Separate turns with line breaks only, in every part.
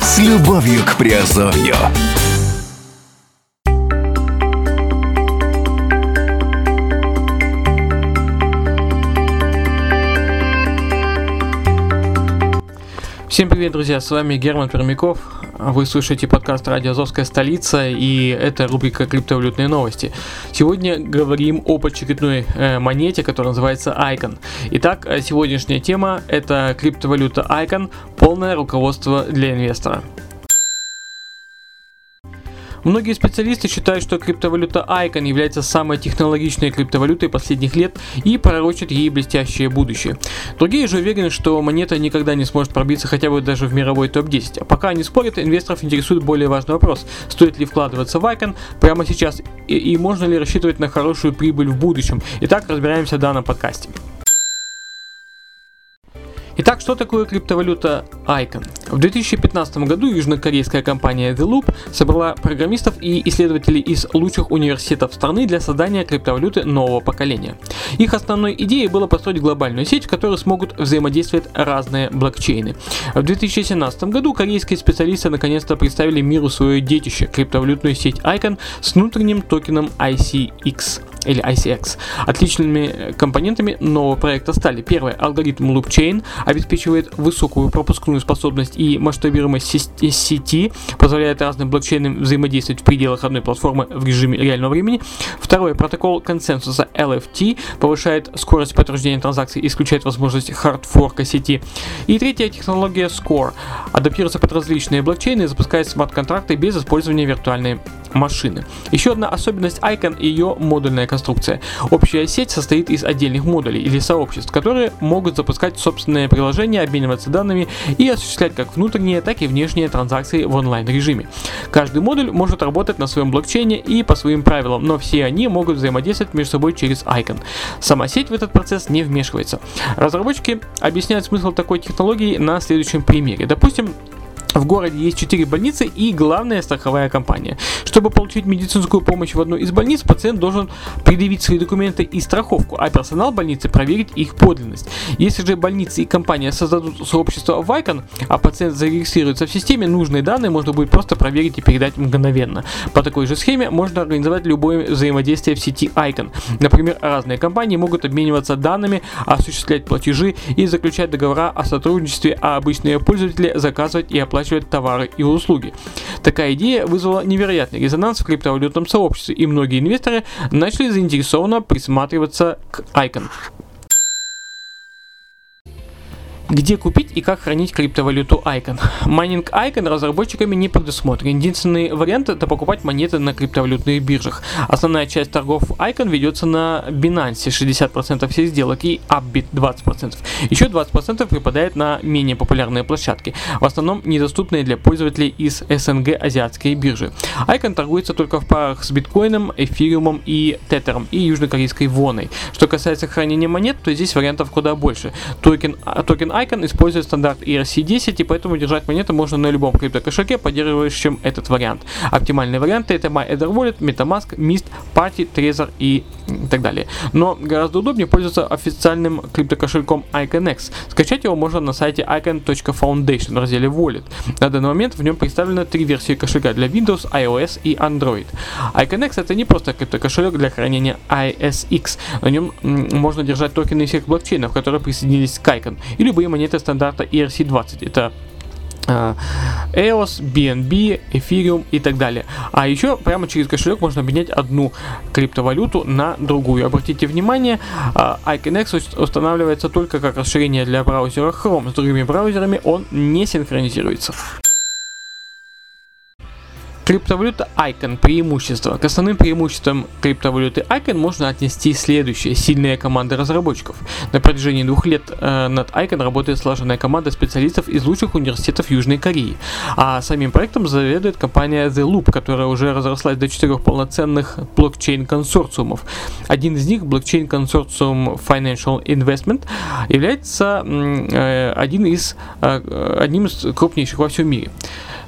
С любовью к Приазовью.
Всем привет, друзья, с вами Герман Пермяков. Вы слушаете подкаст «Радио Азовская столица» и это рубрика «Криптовалютные новости». Сегодня говорим об очередной э, монете, которая называется Icon. Итак, э, сегодняшняя тема – это криптовалюта Icon, полное руководство для инвестора. Многие специалисты считают, что криптовалюта Icon является самой технологичной криптовалютой последних лет и пророчат ей блестящее будущее. Другие же уверены, что монета никогда не сможет пробиться хотя бы даже в мировой топ-10. А пока они спорят, инвесторов интересует более важный вопрос. Стоит ли вкладываться в Icon прямо сейчас и, и можно ли рассчитывать на хорошую прибыль в будущем? Итак, разбираемся в данном подкасте. Итак, что такое криптовалюта Icon? В 2015 году южнокорейская компания The Loop собрала программистов и исследователей из лучших университетов страны для создания криптовалюты нового поколения. Их основной идеей было построить глобальную сеть, в которой смогут взаимодействовать разные блокчейны. В 2017 году корейские специалисты наконец-то представили миру свое детище – криптовалютную сеть Icon с внутренним токеном ICX или ICX. Отличными компонентами нового проекта стали первый алгоритм Loopchain, обеспечивает высокую пропускную способность и масштабируемость сети, позволяет разным блокчейнам взаимодействовать в пределах одной платформы в режиме реального времени. Второй протокол консенсуса LFT повышает скорость подтверждения транзакций и исключает возможность хардфорка сети. И третья технология Score адаптируется под различные блокчейны и запускает смарт-контракты без использования виртуальной машины. Еще одна особенность Icon и ее модульная конструкция. Общая сеть состоит из отдельных модулей или сообществ, которые могут запускать собственные приложения, обмениваться данными и осуществлять как внутренние, так и внешние транзакции в онлайн режиме. Каждый модуль может работать на своем блокчейне и по своим правилам, но все они могут взаимодействовать между собой через Icon. Сама сеть в этот процесс не вмешивается. Разработчики объясняют смысл такой технологии на следующем примере. Допустим, в городе есть 4 больницы и главная страховая компания. Чтобы получить медицинскую помощь в одной из больниц, пациент должен предъявить свои документы и страховку, а персонал больницы проверить их подлинность. Если же больницы и компания создадут сообщество в Icon, а пациент зарегистрируется в системе, нужные данные можно будет просто проверить и передать мгновенно. По такой же схеме можно организовать любое взаимодействие в сети Icon. Например, разные компании могут обмениваться данными, осуществлять платежи и заключать договора о сотрудничестве, а обычные пользователи заказывать и оплачивать товары и услуги. Такая идея вызвала невероятный резонанс в криптовалютном сообществе, и многие инвесторы начали заинтересованно присматриваться к Icon. Где купить и как хранить криптовалюту Icon? Майнинг Icon разработчиками не предусмотрен. Единственный вариант это покупать монеты на криптовалютных биржах. Основная часть торгов Icon ведется на Binance 60% всех сделок и Upbit 20%. Еще 20% припадает на менее популярные площадки, в основном недоступные для пользователей из СНГ азиатские биржи. Icon торгуется только в парах с биткоином, эфириумом и тетером и южнокорейской воной. Что касается хранения монет, то здесь вариантов куда больше. Токен, токен Icon использует стандарт ERC10, и поэтому держать монеты можно на любом криптокошельке, поддерживающем этот вариант. Оптимальные варианты это MyEtherWallet, MetaMask, Mist, Parity, Trezor и так далее. Но гораздо удобнее пользоваться официальным криптокошельком ICONex. Скачать его можно на сайте icon.foundation в разделе Wallet. На данный момент в нем представлены три версии кошелька для Windows, iOS и Android. IconX это не просто криптокошелек для хранения ISX. На нем можно держать токены всех блокчейнов, которые присоединились к Icon, и любые монеты стандарта ERC20. Это EOS, BNB, Ethereum и так далее. А еще прямо через кошелек можно обменять одну криптовалюту на другую. Обратите внимание, IconX устанавливается только как расширение для браузера Chrome. С другими браузерами он не синхронизируется. Криптовалюта Icon. Преимущества. К основным преимуществам криптовалюты Icon можно отнести следующее. Сильная команда разработчиков. На протяжении двух лет э, над Icon работает слаженная команда специалистов из лучших университетов Южной Кореи. А самим проектом заведует компания The Loop, которая уже разрослась до четырех полноценных блокчейн-консорциумов. Один из них, блокчейн-консорциум Financial Investment, является э, один из, э, одним из крупнейших во всем мире.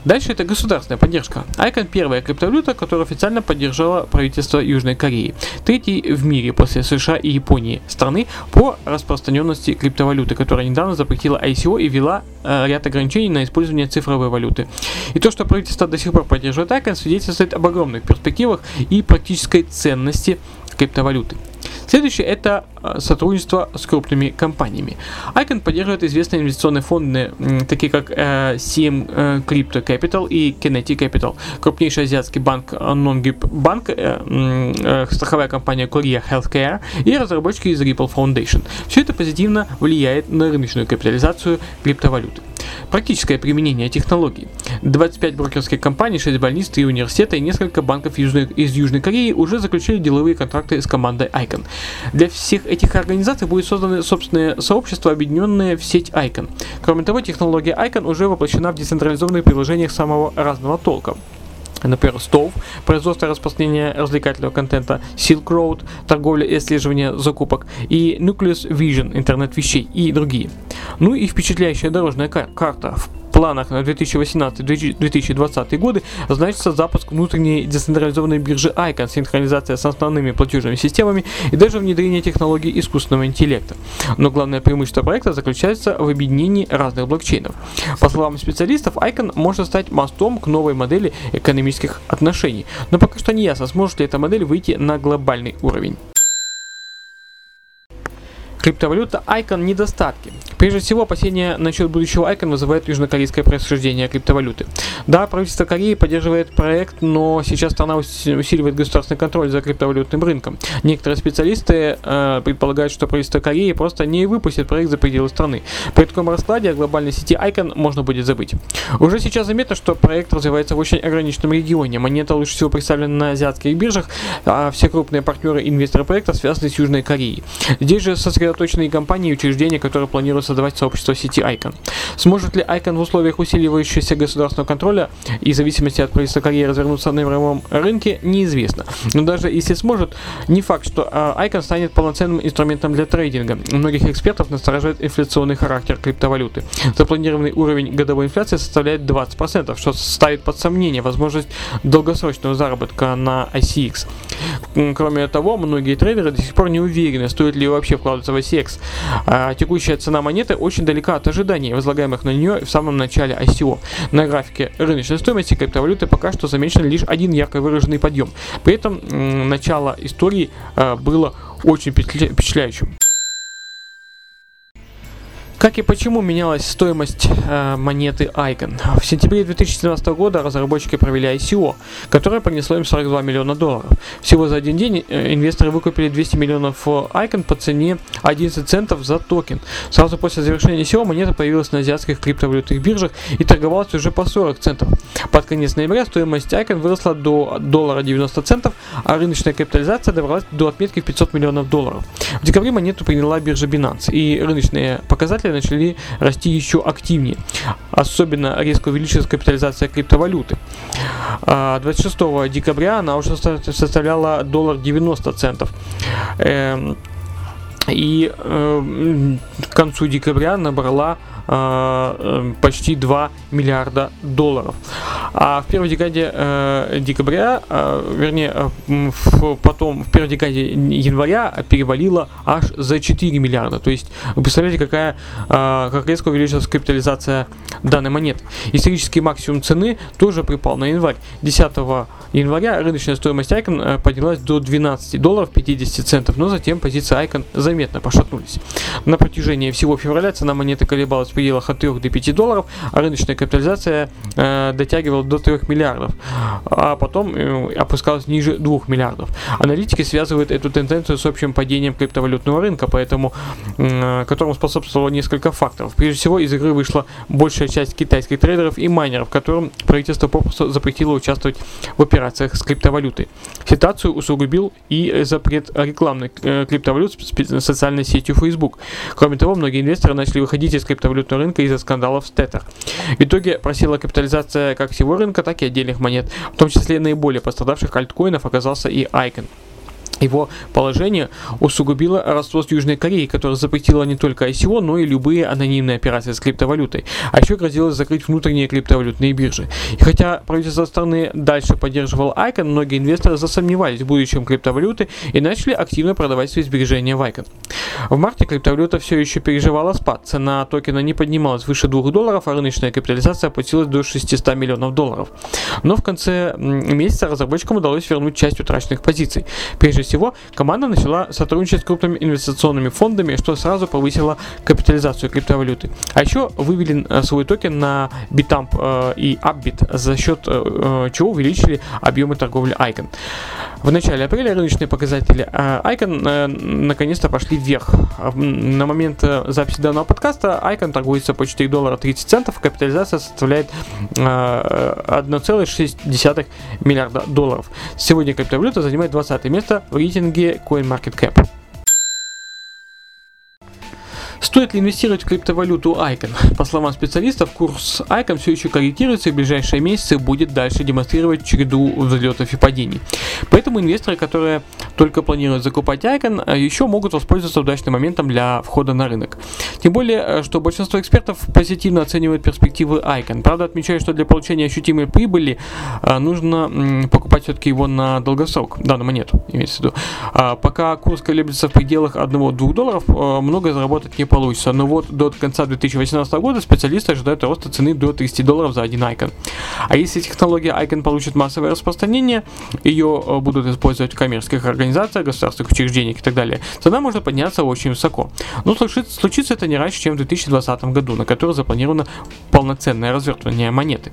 Дальше это государственная поддержка. Icon первая криптовалюта, которую официально поддержало правительство Южной Кореи. Третий в мире после США и Японии страны по распространенности криптовалюты, которая недавно запретила ICO и ввела э, ряд ограничений на использование цифровой валюты. И то, что правительство до сих пор поддерживает Icon, свидетельствует об огромных перспективах и практической ценности криптовалюты. Следующее это э, сотрудничество с крупными компаниями. Icon поддерживает известные инвестиционные фонды, такие как э, CM э, Crypto Capital и Kinetic Capital, крупнейший азиатский банк Non-Grip Bank, страховая компания Korea Healthcare и разработчики из Ripple Foundation. Все это позитивно влияет на рыночную капитализацию криптовалюты. Практическое применение технологий. 25 брокерских компаний, 6 больниц, 3 университета и несколько банков Южной, из Южной Кореи уже заключили деловые контракты с командой Icon. Для всех этих организаций будет созданы собственные сообщества, объединенные в сеть Icon. Кроме того, технология Icon уже воплощена в децентрализованных приложениях самого разного толка например, Stove, производство и распространение развлекательного контента, Silk Road, торговля и исследование закупок, и Nucleus Vision, интернет вещей и другие. Ну и впечатляющая дорожная кар- карта планах на 2018-2020 годы значится запуск внутренней децентрализованной биржи Icon, синхронизация с основными платежными системами и даже внедрение технологий искусственного интеллекта. Но главное преимущество проекта заключается в объединении разных блокчейнов. По словам специалистов, Icon может стать мостом к новой модели экономических отношений. Но пока что не ясно, сможет ли эта модель выйти на глобальный уровень. Криптовалюта Icon недостатки. Прежде всего, опасения насчет будущего Icon вызывает южнокорейское происхождение криптовалюты. Да, правительство Кореи поддерживает проект, но сейчас страна усиливает государственный контроль за криптовалютным рынком. Некоторые специалисты э, предполагают, что правительство Кореи просто не выпустит проект за пределы страны. При таком раскладе о глобальной сети Icon можно будет забыть. Уже сейчас заметно, что проект развивается в очень ограниченном регионе. Монета лучше всего представлена на азиатских биржах, а все крупные партнеры и инвесторы проекта связаны с Южной Кореей. Здесь же сосредоточены компании и учреждения, которые планируют создавать сообщество сети Icon. Сможет ли Icon в условиях усиливающегося государственного контроля и зависимости от правительства Кореи развернуться на мировом рынке, неизвестно. Но даже если сможет, не факт, что а, Icon станет полноценным инструментом для трейдинга. Многих экспертов настораживает инфляционный характер криптовалюты. Запланированный уровень годовой инфляции составляет 20%, что ставит под сомнение возможность долгосрочного заработка на ICX. Кроме того, многие трейдеры до сих пор не уверены, стоит ли вообще вкладываться в ICX. А текущая цена монеты очень далека от ожиданий, возлагаемых на нее в самом начале ICO. На графике рыночной стоимости криптовалюты пока что замечен лишь один ярко выраженный подъем. При этом начало истории э, было очень впечатляющим. Как и почему менялась стоимость э, монеты Icon? В сентябре 2017 года разработчики провели ICO, которое принесло им 42 миллиона долларов. Всего за один день э, инвесторы выкупили 200 миллионов э, Icon по цене 11 центов за токен. Сразу после завершения ICO монета появилась на азиатских криптовалютных биржах и торговалась уже по 40 центов. Под конец ноября стоимость Icon выросла до доллара 90 центов, а рыночная капитализация добралась до отметки в 500 миллионов долларов. В декабре монету приняла биржа Binance, и рыночные показатели показатели начали расти еще активнее. Особенно резко увеличилась капитализация криптовалюты. 26 а, декабря она уже составляла доллар 90 центов. Эм, и э, к концу декабря набрала э, э почти 2 миллиарда долларов. А в первой декаде э, декабря, э, вернее, э, в, потом в первой декаде января перевалила аж за 4 миллиарда. То есть, вы представляете, какая, э, как резко увеличилась капитализация данной монеты. Исторический максимум цены тоже припал на январь. 10 января рыночная стоимость Icon э, поднялась до 12 долларов 50 центов, но затем позиции Icon заметно пошатнулись. На протяжении всего февраля цена монеты колебалась в пределах от 3 до 5 долларов, а рыночная капитализация э, дотягивала до 3 миллиардов, а потом э, опускалась ниже 2 миллиардов. Аналитики связывают эту тенденцию с общим падением криптовалютного рынка, поэтому, которому способствовало несколько факторов. Прежде всего, из игры вышла большая часть китайских трейдеров и майнеров, которым правительство попросту запретило участвовать в операциях с криптовалютой. Ситуацию усугубил и запрет рекламной э, криптовалют с социальной сетью Facebook. Кроме того, многие инвесторы начали выходить из криптовалютного рынка из-за скандалов с Tether. В итоге просила капитализация как всего рынка, так и отдельных монет. В том числе наиболее пострадавших альткоинов оказался и Icon. Его положение усугубило родство с Южной Кореей, которая запретила не только ICO, но и любые анонимные операции с криптовалютой. А еще грозилось закрыть внутренние криптовалютные биржи. И хотя правительство страны дальше поддерживал Icon, многие инвесторы засомневались в будущем криптовалюты и начали активно продавать свои сбережения в Icon. В марте криптовалюта все еще переживала спад. Цена токена не поднималась выше 2 долларов, а рыночная капитализация опустилась до 600 миллионов долларов. Но в конце месяца разработчикам удалось вернуть часть утраченных позиций. Прежде всего, команда начала сотрудничать с крупными инвестиционными фондами, что сразу повысило капитализацию криптовалюты. А еще вывели э, свой токен на Bitamp э, и Upbit, за счет э, чего увеличили объемы торговли Icon. В начале апреля рыночные показатели Icon наконец-то пошли вверх. На момент записи данного подкаста Icon торгуется по 4 доллара 30 центов, капитализация составляет 1,6 миллиарда долларов. Сегодня криптовалюта занимает 20 место в рейтинге CoinMarketCap. Стоит ли инвестировать в криптовалюту Icon? По словам специалистов, курс Icon все еще корректируется и в ближайшие месяцы будет дальше демонстрировать череду взлетов и падений. Поэтому инвесторы, которые только планируют закупать Icon, э, еще могут воспользоваться удачным моментом для входа на рынок. Тем более, э, что большинство экспертов позитивно оценивают перспективы Icon. Правда, отмечаю, что для получения ощутимой прибыли э, нужно покупать все-таки его на долгосрок, данную монету, имеется в виду. А пока курс колеблется в пределах 1-2 долларов, много заработать не получится. Но вот до конца 2018 года специалисты ожидают роста цены до 30 долларов за один Icon. А если технология Icon получит массовое распространение, ее э, будут использовать в коммерческих организациях, государственных учреждениях и так далее, цена может подняться очень высоко. Но случится это не раньше, чем в 2020 году, на который запланировано полноценное развертывание монеты.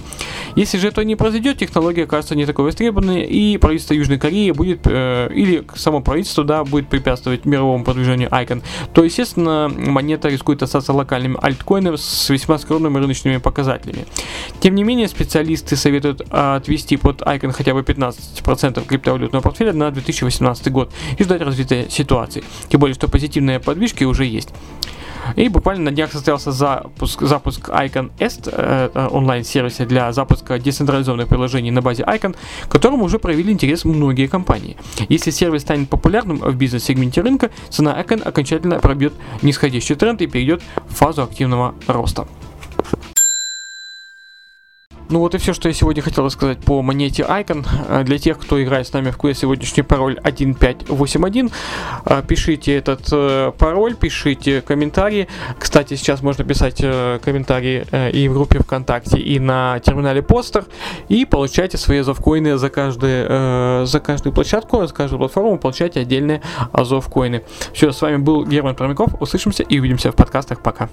Если же это не произойдет, технология окажется не такой востребованной, и правительство Южной Кореи будет, э, или само правительство, да, будет препятствовать мировому продвижению Icon, то, естественно, монета рискует остаться локальным альткоином с весьма скромными рыночными показателями. Тем не менее, специалисты советуют отвести под Icon хотя бы 15% криптовалютного портфеля на 2018 год и ждать развития ситуации. Тем более, что позитивные подвижки уже есть. И буквально на днях состоялся запуск, запуск Icon Est, э, онлайн-сервиса для запуска децентрализованных приложений на базе Icon, к которому уже проявили интерес многие компании. Если сервис станет популярным в бизнес-сегменте рынка, цена Icon окончательно пробьет нисходящий тренд и перейдет в фазу активного роста. Ну вот и все, что я сегодня хотел рассказать по монете Icon. Э, для тех, кто играет с нами в квест, сегодняшний пароль 1581. Э, пишите этот э, пароль, пишите комментарии. Кстати, сейчас можно писать комментарии и в группе ВКонтакте, и на терминале постер. И получайте свои азовкоины за, каждый, за каждую площадку, за каждую платформу получайте отдельные азовкоины. Все, с вами был Герман Промяков. Услышимся и увидимся в подкастах. Пока.